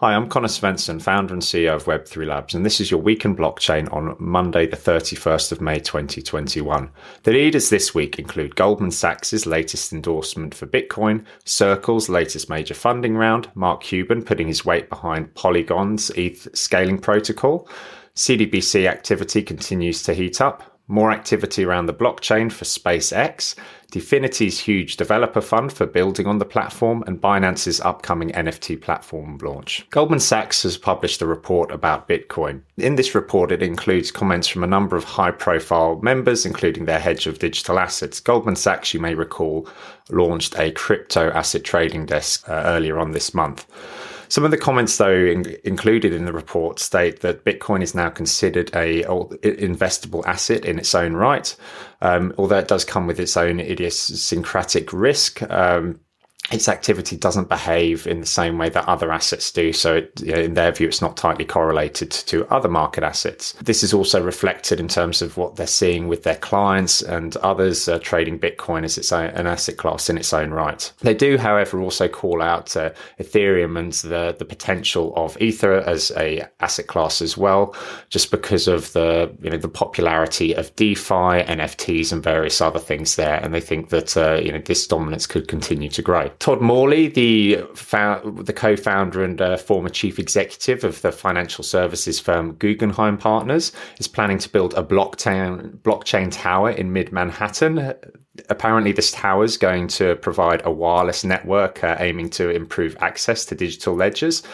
Hi, I'm Connor Svensson, founder and CEO of Web3 Labs, and this is your week in blockchain on Monday, the 31st of May 2021. The leaders this week include Goldman Sachs' latest endorsement for Bitcoin, Circle's latest major funding round, Mark Cuban putting his weight behind Polygon's ETH scaling protocol, CDBC activity continues to heat up, more activity around the blockchain for SpaceX, Dfinity's huge developer fund for building on the platform, and Binance's upcoming NFT platform launch. Goldman Sachs has published a report about Bitcoin. In this report, it includes comments from a number of high profile members, including their head of digital assets. Goldman Sachs, you may recall, launched a crypto asset trading desk uh, earlier on this month. Some of the comments, though, in, included in the report state that Bitcoin is now considered a investable asset in its own right, um, although it does come with its own idiosyncratic risk. Um, its activity doesn't behave in the same way that other assets do. So, it, in their view, it's not tightly correlated to other market assets. This is also reflected in terms of what they're seeing with their clients and others uh, trading Bitcoin as its own, an asset class in its own right. They do, however, also call out uh, Ethereum and the, the potential of Ether as a asset class as well, just because of the you know the popularity of DeFi, NFTs, and various other things there. And they think that uh, you know this dominance could continue to grow. Todd Morley, the the co-founder and uh, former chief executive of the financial services firm Guggenheim Partners, is planning to build a blockchain blockchain tower in mid Manhattan. Apparently, this tower is going to provide a wireless network uh, aiming to improve access to digital ledgers.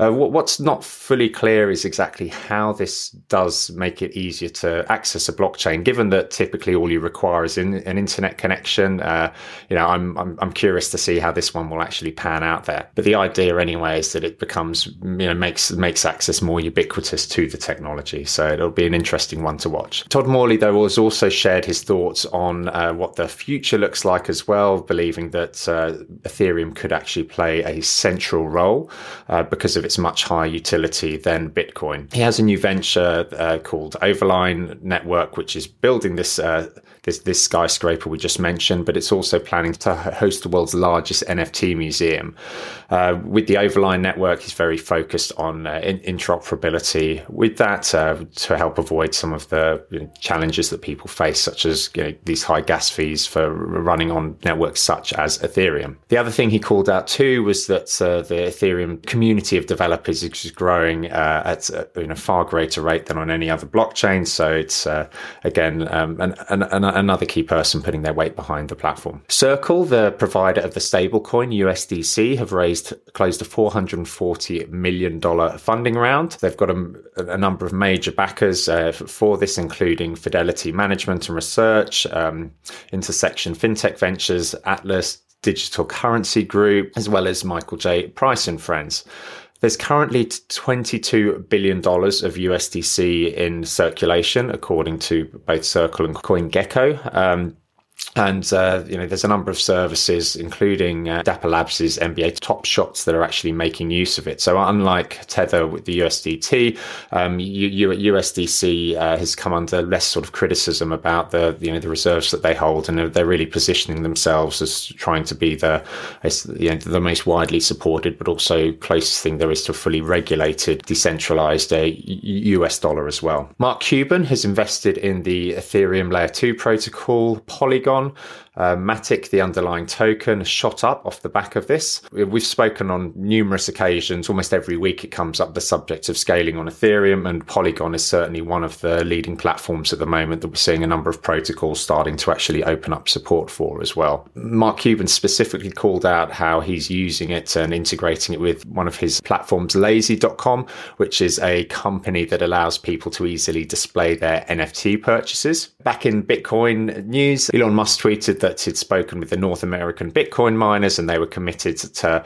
Uh, what's not fully clear is exactly how this does make it easier to access a blockchain, given that typically all you require is in, an internet connection. Uh, you know, I'm, I'm, I'm curious to see how this one will actually pan out there. But the idea, anyway, is that it becomes you know makes makes access more ubiquitous to the technology. So it'll be an interesting one to watch. Todd Morley, though, has also shared his thoughts on uh, what the future looks like as well, believing that uh, Ethereum could actually play a central role uh, because of of its much higher utility than Bitcoin. He has a new venture uh, called Overline Network, which is building this uh, this this skyscraper we just mentioned, but it's also planning to host the world's largest NFT museum. Uh, with the Overline network, he's very focused on uh, in- interoperability. With that, uh, to help avoid some of the you know, challenges that people face, such as you know, these high gas fees for running on networks such as Ethereum. The other thing he called out too was that uh, the Ethereum community of developers is growing uh, at a you know, far greater rate than on any other blockchain. So it's uh, again um, an, an, an another key person putting their weight behind the platform. Circle, the provider of the stablecoin USDC, have raised close to $440 million funding round. They've got a, a number of major backers uh, for this, including Fidelity Management and Research, um, Intersection FinTech Ventures, Atlas, Digital Currency Group, as well as Michael J. Price and Friends. There's currently $22 billion of USDC in circulation, according to both Circle and CoinGecko. Um, and uh, you know, there's a number of services, including uh, Dapper Labs' NBA Top Shots, that are actually making use of it. So unlike Tether with the USDT, um, U- USDC uh, has come under less sort of criticism about the you know the reserves that they hold, and they're really positioning themselves as trying to be the you know, the most widely supported, but also closest thing there is to a fully regulated, decentralized US dollar as well. Mark Cuban has invested in the Ethereum Layer Two protocol, Polygon on. Uh, Matic, the underlying token, shot up off the back of this. We've spoken on numerous occasions, almost every week it comes up the subject of scaling on Ethereum, and Polygon is certainly one of the leading platforms at the moment that we're seeing a number of protocols starting to actually open up support for as well. Mark Cuban specifically called out how he's using it and integrating it with one of his platforms, lazy.com, which is a company that allows people to easily display their NFT purchases. Back in Bitcoin news, Elon Musk tweeted that he'd spoken with the North American Bitcoin miners and they were committed to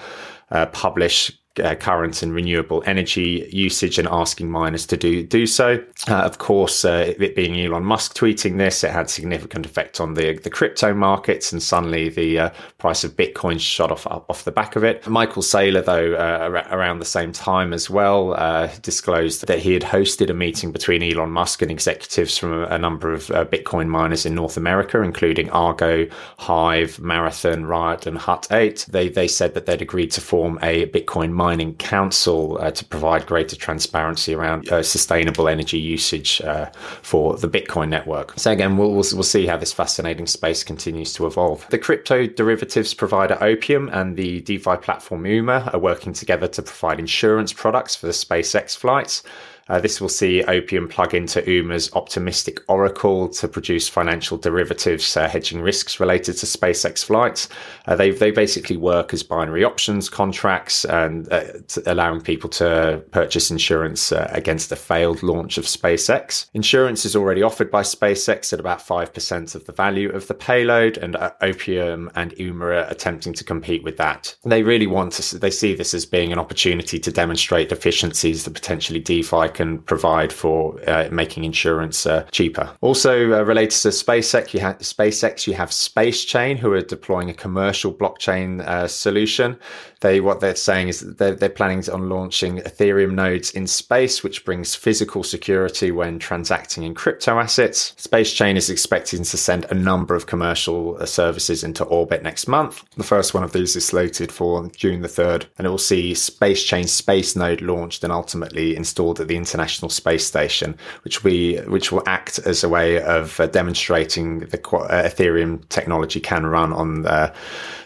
uh, publish uh, current and renewable energy usage and asking miners to do do so. Uh, of course, uh, it being Elon Musk tweeting this, it had significant effect on the the crypto markets, and suddenly the uh, price of Bitcoin shot off off the back of it. Michael Saylor, though, uh, around the same time as well, uh, disclosed that he had hosted a meeting between Elon Musk and executives from a, a number of Bitcoin miners in North America, including Argo, Hive, Marathon, Riot, and Hut 8. They they said that they'd agreed to form a Bitcoin Mining Council uh, to provide greater transparency around uh, sustainable energy usage uh, for the Bitcoin network. So again, we'll, we'll, we'll see how this fascinating space continues to evolve. The crypto derivatives provider Opium and the DeFi platform Uma are working together to provide insurance products for the SpaceX flights. Uh, this will see Opium plug into UMA's optimistic Oracle to produce financial derivatives uh, hedging risks related to SpaceX flights. Uh, they, they basically work as binary options contracts and uh, allowing people to purchase insurance uh, against a failed launch of SpaceX. Insurance is already offered by SpaceX at about 5% of the value of the payload, and uh, Opium and UMA are attempting to compete with that. They really want to, they see this as being an opportunity to demonstrate efficiencies that potentially DeFi can provide for uh, making insurance uh, cheaper. Also uh, related to SpaceX, you have SpaceX, you have SpaceChain, who are deploying a commercial blockchain uh, solution. They what they're saying is that they're, they're planning on launching Ethereum nodes in space, which brings physical security when transacting in crypto assets. SpaceChain is expecting to send a number of commercial uh, services into orbit next month. The first one of these is slated for June the 3rd, and it will see SpaceChain Space Node launched and ultimately installed at the International Space Station, which we which will act as a way of uh, demonstrating the uh, Ethereum technology can run on the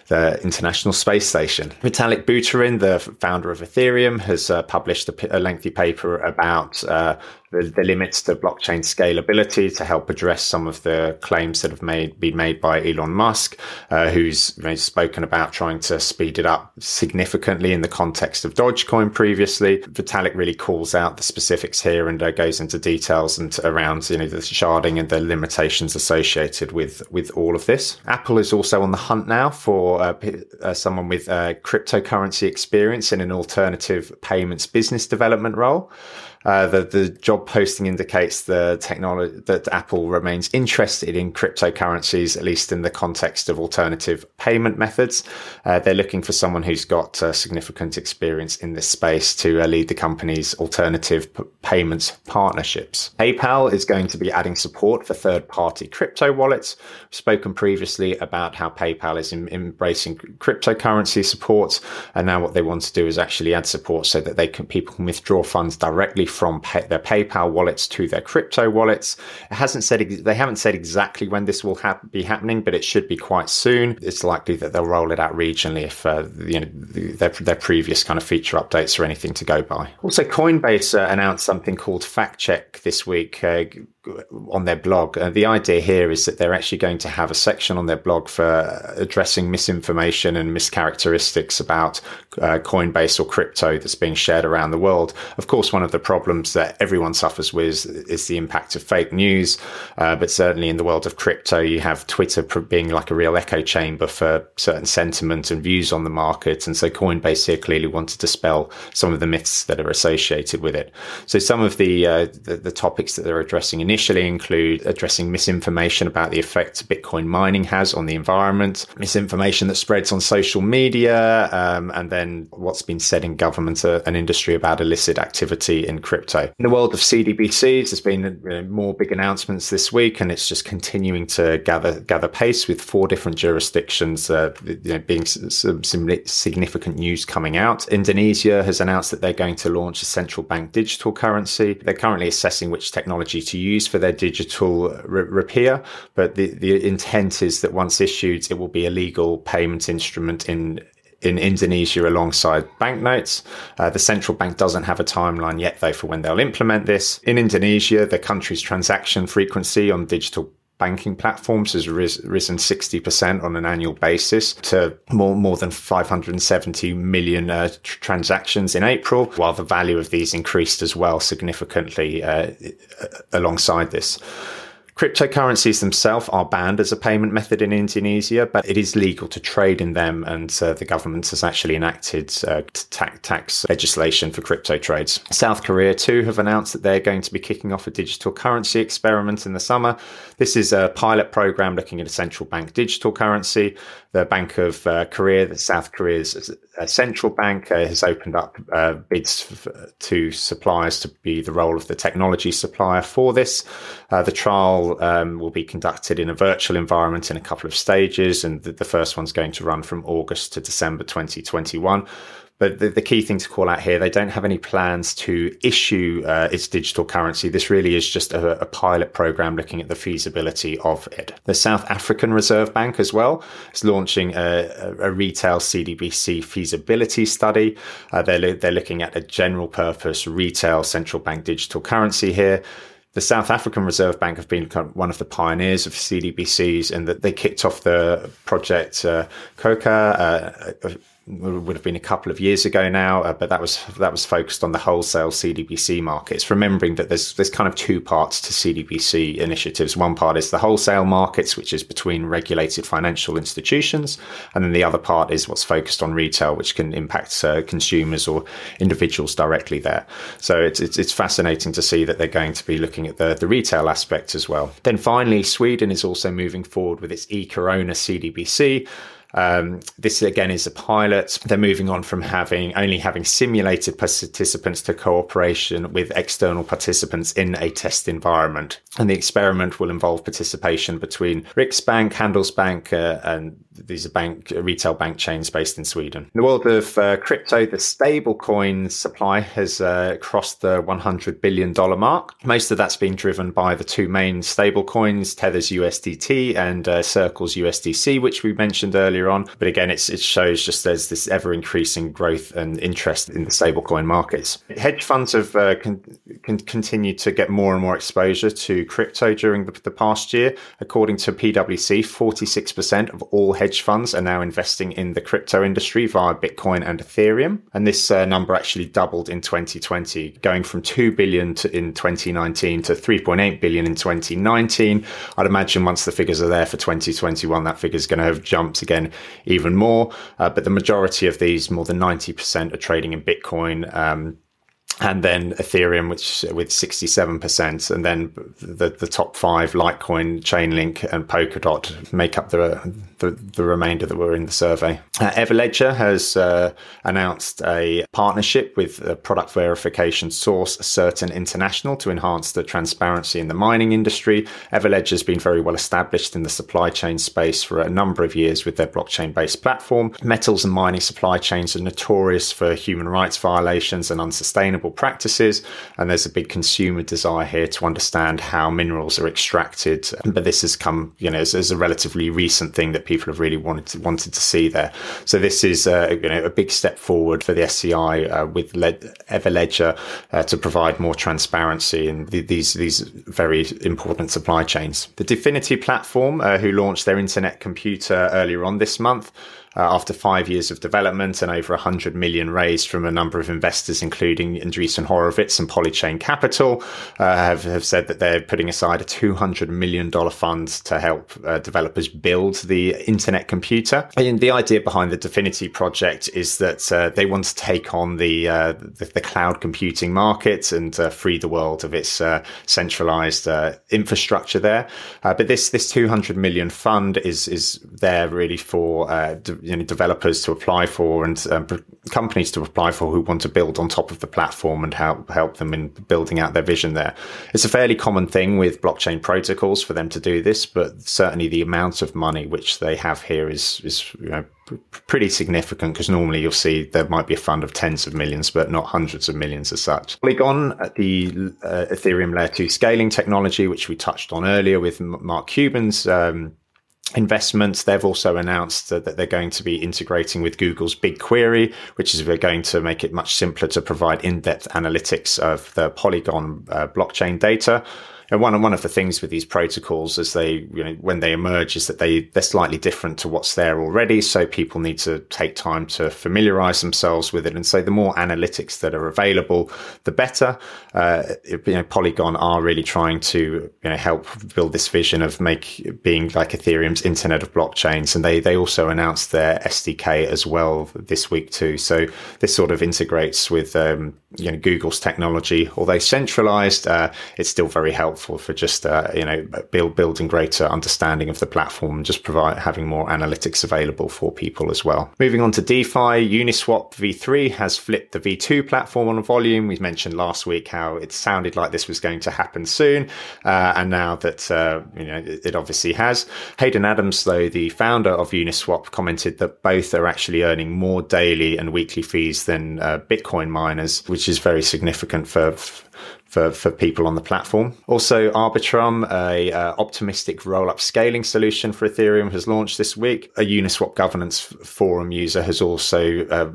the International Space Station. Vitalik Buterin, the founder of Ethereum, has uh, published a, a, lengthy paper about uh, the, the, limits to blockchain scalability to help address some of the claims that have made been made by Elon Musk, uh, who's you know, spoken about trying to speed it up significantly in the context of Dogecoin previously. Vitalik really calls out the specifics here and uh, goes into details and around you know the sharding and the limitations associated with with all of this. Apple is also on the hunt now for uh, uh someone with uh, cryptocurrency experience in an alternative payments business development role. Uh, the, the job posting indicates the technology that Apple remains interested in cryptocurrencies, at least in the context of alternative payment methods. Uh, they're looking for someone who's got uh, significant experience in this space to lead the company's alternative p- payments partnerships. PayPal is going to be adding support for third party crypto wallets. We've spoken previously about how PayPal is in, embracing cryptocurrency support. And now what they want to do is actually add support so that they can, people can withdraw funds directly from pay, their PayPal wallets to their crypto wallets. It hasn't said they haven't said exactly when this will be happening, but it should be quite soon. It's likely that they'll roll it out regionally if uh, you know their, their previous kind of feature updates or anything to go by. Also, Coinbase uh, announced something called Fact Check this week. Uh, on their blog. Uh, the idea here is that they're actually going to have a section on their blog for addressing misinformation and mischaracteristics about uh, Coinbase or crypto that's being shared around the world. Of course, one of the problems that everyone suffers with is the impact of fake news. Uh, but certainly in the world of crypto, you have Twitter being like a real echo chamber for certain sentiment and views on the market. And so Coinbase here clearly want to dispel some of the myths that are associated with it. So some of the, uh, the, the topics that they're addressing in initially include addressing misinformation about the effect Bitcoin mining has on the environment, misinformation that spreads on social media, um, and then what's been said in government uh, and industry about illicit activity in crypto. In the world of CDBCs, there's been more big announcements this week, and it's just continuing to gather gather pace with four different jurisdictions uh, you know, being some significant news coming out. Indonesia has announced that they're going to launch a central bank digital currency. They're currently assessing which technology to use for their digital rupiah, but the, the intent is that once issued, it will be a legal payment instrument in in Indonesia alongside banknotes. Uh, the central bank doesn't have a timeline yet, though, for when they'll implement this. In Indonesia, the country's transaction frequency on digital banking platforms has ris- risen 60% on an annual basis to more, more than 570 million uh, tr- transactions in April, while the value of these increased as well significantly uh, alongside this. Cryptocurrencies themselves are banned as a payment method in Indonesia, but it is legal to trade in them, and uh, the government has actually enacted uh, ta- tax legislation for crypto trades. South Korea, too, have announced that they're going to be kicking off a digital currency experiment in the summer. This is a pilot program looking at a central bank digital currency. The Bank of uh, Korea, the South Korea's uh, central bank, uh, has opened up uh, bids to suppliers to be the role of the technology supplier for this. the trial um, will be conducted in a virtual environment in a couple of stages, and the, the first one's going to run from August to December 2021. But the, the, key thing to call out here, they don't have any plans to issue uh, its digital currency. This really is just a, a, pilot program looking at the feasibility of it. The South African Reserve Bank as well is launching a, a retail CDBC feasibility study. Uh, they're, they're looking at a general purpose retail central bank digital currency here the South African Reserve Bank have been kind of one of the pioneers of CDBCs, and that they kicked off the project uh, Khokha uh, would have been a couple of years ago now, uh, but that was that was focused on the wholesale CDBC markets. Remembering that there's there's kind of two parts to CDBC initiatives. One part is the wholesale markets, which is between regulated financial institutions, and then the other part is what's focused on retail, which can impact uh, consumers or individuals directly there. So it's, it's it's fascinating to see that they're going to be looking at the the retail aspect as well. Then finally, Sweden is also moving forward with its e-krona CDBC. Um, this again is a pilot. They're moving on from having only having simulated participants to cooperation with external participants in a test environment. And the experiment will involve participation between Riksbank, Handelsbank, uh, and these are bank retail bank chains based in Sweden. In the world of uh, crypto, the stablecoin supply has uh, crossed the 100 billion dollar mark. Most of that's been driven by the two main stablecoins, Tether's USDT and uh, Circle's USDC, which we mentioned earlier on. But again, it shows just there's this ever increasing growth and interest in the stablecoin markets. Hedge funds have uh, con- con- continued to get more and more exposure to crypto during the, the past year. According to PwC, 46% of all hedge funds are now investing in the crypto industry via Bitcoin and Ethereum. And this uh, number actually doubled in 2020, going from 2 billion to, in 2019 to 3.8 billion in 2019. I'd imagine once the figures are there for 2021, that figure is going to have jumped again even more. Uh, but the majority of these, more than 90%, are trading in Bitcoin. Um, and then Ethereum, which with 67%, and then the, the top five, Litecoin, Chainlink, and Polkadot make up the, the, the remainder that were in the survey. Uh, Everledger has uh, announced a partnership with a product verification source, Certain International, to enhance the transparency in the mining industry. Everledger has been very well established in the supply chain space for a number of years with their blockchain based platform. Metals and mining supply chains are notorious for human rights violations and unsustainable practices. And there's a big consumer desire here to understand how minerals are extracted. But this has come, you know, as, as a relatively recent thing that people have really wanted to, wanted to see there. So this is, uh, you know, a big step forward for the SCI uh, with Le- Everledger uh, to provide more transparency in the, these these very important supply chains. The Dfinity platform, uh, who launched their internet computer earlier on this month uh, after five years of development and over 100 million raised from a number of investors, including Andreessen Horowitz and Polychain Capital, uh, have, have said that they're putting aside a $200 million fund to help uh, developers build the internet computer. And the idea behind the Dfinity project is that uh, they want to take on the, uh, the, the, cloud computing market and uh, free the world of its centralized infrastructure there. but this, this 200 million fund is, is there really for you know, developers to apply for and um, companies to apply for who want to build on top of the platform and help help them in building out their vision there. It's a fairly common thing with blockchain protocols for them to do this, but certainly the amount of money which they have here is is you know, pretty significant because normally you'll see there might be a fund of tens of millions, but not hundreds of millions as such. Polygon, the uh, Ethereum layer two scaling technology, which we touched on earlier with Mark Cuban's um, investments. They've also announced that they're going to be integrating with Google's BigQuery, which is going to make it much simpler to provide in-depth analytics of the Polygon uh, blockchain data. And one one of the things with these protocols as they you know when they emerge is that they they're slightly different to what's there already. So people need to take time to familiarize themselves with it. And so the more analytics that are available, the better. Uh, you know, Polygon are really trying to you know help build this vision of make being like Ethereum's Internet of Blockchains. And they they also announced their SDK as well this week too. So this sort of integrates with um, you know Google's technology, although centralized, uh, it's still very helpful for just uh, you know build building greater understanding of the platform and just provide having more analytics available for people as well. Moving on to DeFi, Uniswap v3 has flipped the v2 platform on volume. We mentioned last week how it sounded like this was going to happen soon, uh, and now that uh, you know it, it obviously has. Hayden Adams, though the founder of Uniswap, commented that both are actually earning more daily and weekly fees than uh, Bitcoin miners, which is very significant for for, for people on the platform. Also, Arbitrum, a uh, optimistic roll-up scaling solution for Ethereum, has launched this week. A Uniswap governance forum user has also uh,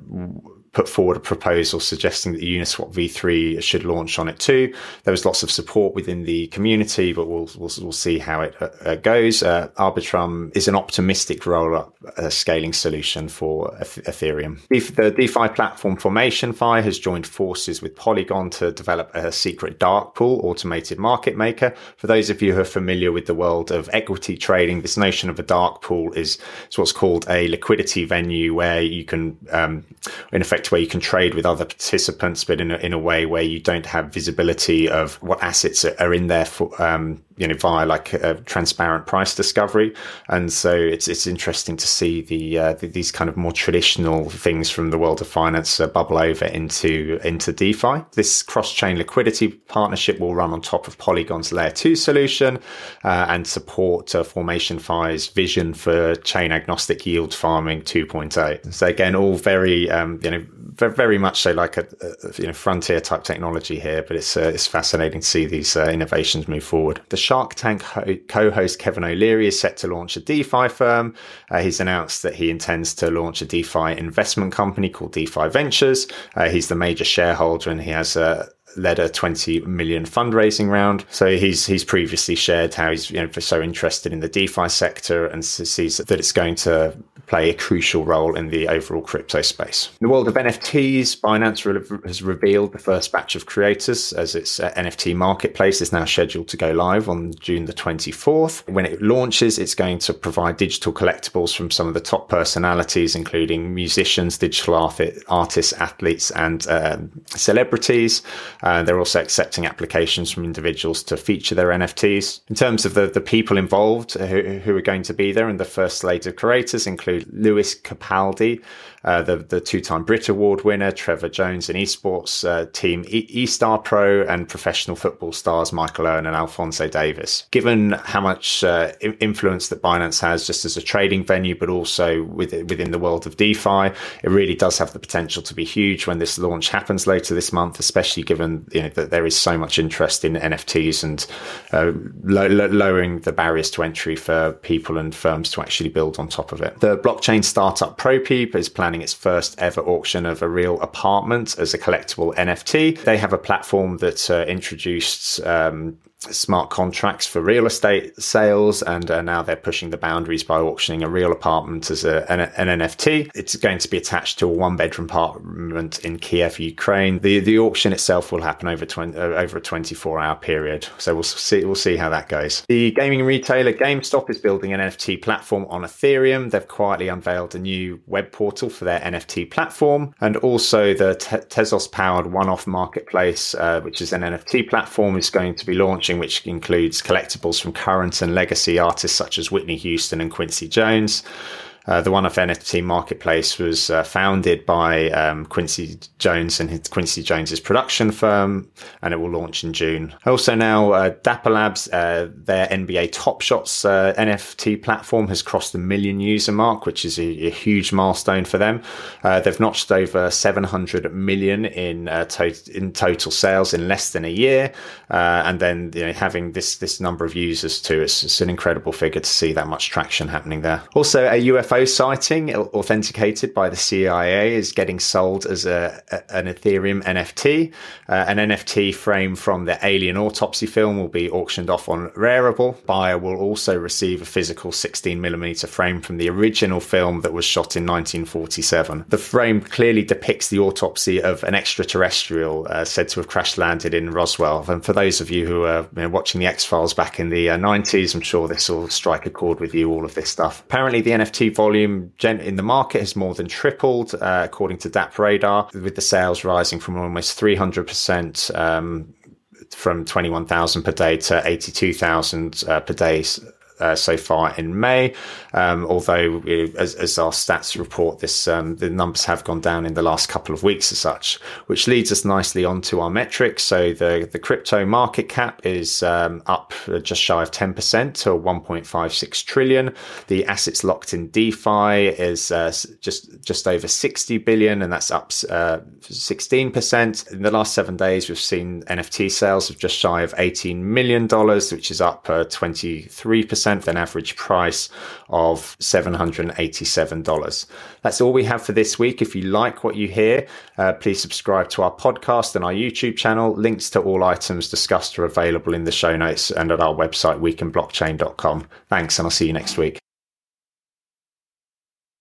put forward a proposal suggesting that Uniswap v3 should launch on it too. There was lots of support within the community, but we'll we'll, we'll see how it uh, goes. Uh, Arbitrum is an optimistic roll-up uh, scaling solution for Ethereum. The DeFi platform Formation Fi has joined forces with Polygon to develop a secret dark pool automated market maker. For those of you who are familiar with the world of equity trading, this notion of a dark pool is, is what's called a liquidity venue where you can, um, in effect, where you can trade with other participants, but in a, in a way where you don't have visibility of what assets are, in there for, um, you know, via like a transparent price discovery. And so it's, it's interesting to see the, uh, the these kind of more traditional things from the world of finance uh, bubble over into, into DeFi. This cross chain liquidity partnership will run on top of Polygon's layer two solution, uh, and support uh, Formation Fi's vision for chain agnostic yield farming 2.0. So again, all very, um, you know, very much so like a, a, you know frontier type technology here, but it's uh, it's fascinating to see these uh, innovations move forward. The Shark Tank ho- co-host Kevin O'Leary is set to launch a DeFi firm. Uh, he's announced that he intends to launch a DeFi investment company called DeFi Ventures. Uh, he's the major shareholder and he has a led a 20 million fundraising round. So he's he's previously shared how he's you know so interested in the DeFi sector and sees that it's going to play a crucial role in the overall crypto space. In the world of NFTs, Binance has revealed the first batch of creators as its uh, NFT marketplace is now scheduled to go live on June the 24th. When it launches, it's going to provide digital collectibles from some of the top personalities, including musicians, digital artists, athletes, and um, celebrities. Uh, they're also accepting applications from individuals to feature their NFTs. In terms of the, the people involved who, who are going to be there, and the first slate of creators include Lewis Capaldi, uh, the, the two time Brit Award winner, Trevor Jones, and esports uh, team e- Star Pro, and professional football stars Michael Owen and Alphonso Davies. Given how much uh, influence that Binance has just as a trading venue, but also with, within the world of DeFi, it really does have the potential to be huge when this launch happens later this month, especially given you know, that there is so much interest in NFTs and uh, lo- lo- lowering the barriers to entry for people and firms to actually build on top of it. The blockchain startup Propy is planning its first ever auction of a real apartment as a collectible NFT. They have a platform that uh, introduced um, smart contracts for real estate sales, and uh, now they're pushing the boundaries by auctioning a real apartment as a, an, an, NFT. It's going to be attached to a one-bedroom apartment in Kiev, Ukraine. The the auction itself will happen over 20, uh, over a 24-hour period, so we'll see we'll see how that goes. The gaming retailer GameStop is building an NFT platform on Ethereum. They've quietly unveiled a new web portal for their NFT platform, and also the Te- Tezos-powered OneOf marketplace, uh, which is an NFT platform, is going to be launched launching, which includes collectibles from current and legacy artists such as Whitney Houston and Quincy Jones. Uh, the OneOf NFT marketplace was uh, founded by um, Quincy Jones and his, Quincy Jones's production firm, and it will launch in June. Also now, uh, Dapper Labs, uh, their NBA Top Shots uh, NFT platform has crossed the million user mark, which is a, a huge milestone for them. They've notched over 700 million in to- in total sales in less than a year, and then you know, having this this number of users too, it's, it's an incredible figure to see that much traction happening there. Also, a UFO UFO sighting authenticated by the CIA is getting sold as a, a an Ethereum NFT. Uh, an NFT frame from the Alien Autopsy film will be auctioned off on Rarible. Buyer will also receive a physical 16mm frame from the original film that was shot in 1947. The frame clearly depicts the autopsy of an extraterrestrial uh, said to have crash landed in Roswell. And for those of you who are you know, watching the X Files back in the uh, 90s, I'm sure this will strike a chord with you, all of this stuff. Apparently, the NFT volume volume gen- in the market has more than tripled, uh, according to DappRadar, with the sales rising from almost 300% um, from 21,000 per day to 82,000 uh, per day uh, so far in May. Um, although, as, as, our stats report, this um, the numbers have gone down in the last couple of weeks as such, which leads us nicely onto our metrics. So the the crypto market cap is um, up just shy of ten percent to 1.56 trillion. The assets locked in DeFi is uh, just just over 60 billion, and that's up uh, 16 percent. In the last seven days, we've seen NFT sales of just shy of 18 million dollars, which is up uh, 23 percent an average price of $787. That's all we have for this week. If you like what you hear, uh, please subscribe to our podcast and our YouTube channel. Links to all items discussed are available in the show notes and at our website, weekinblockchain.com. Thanks, and I'll see you next week.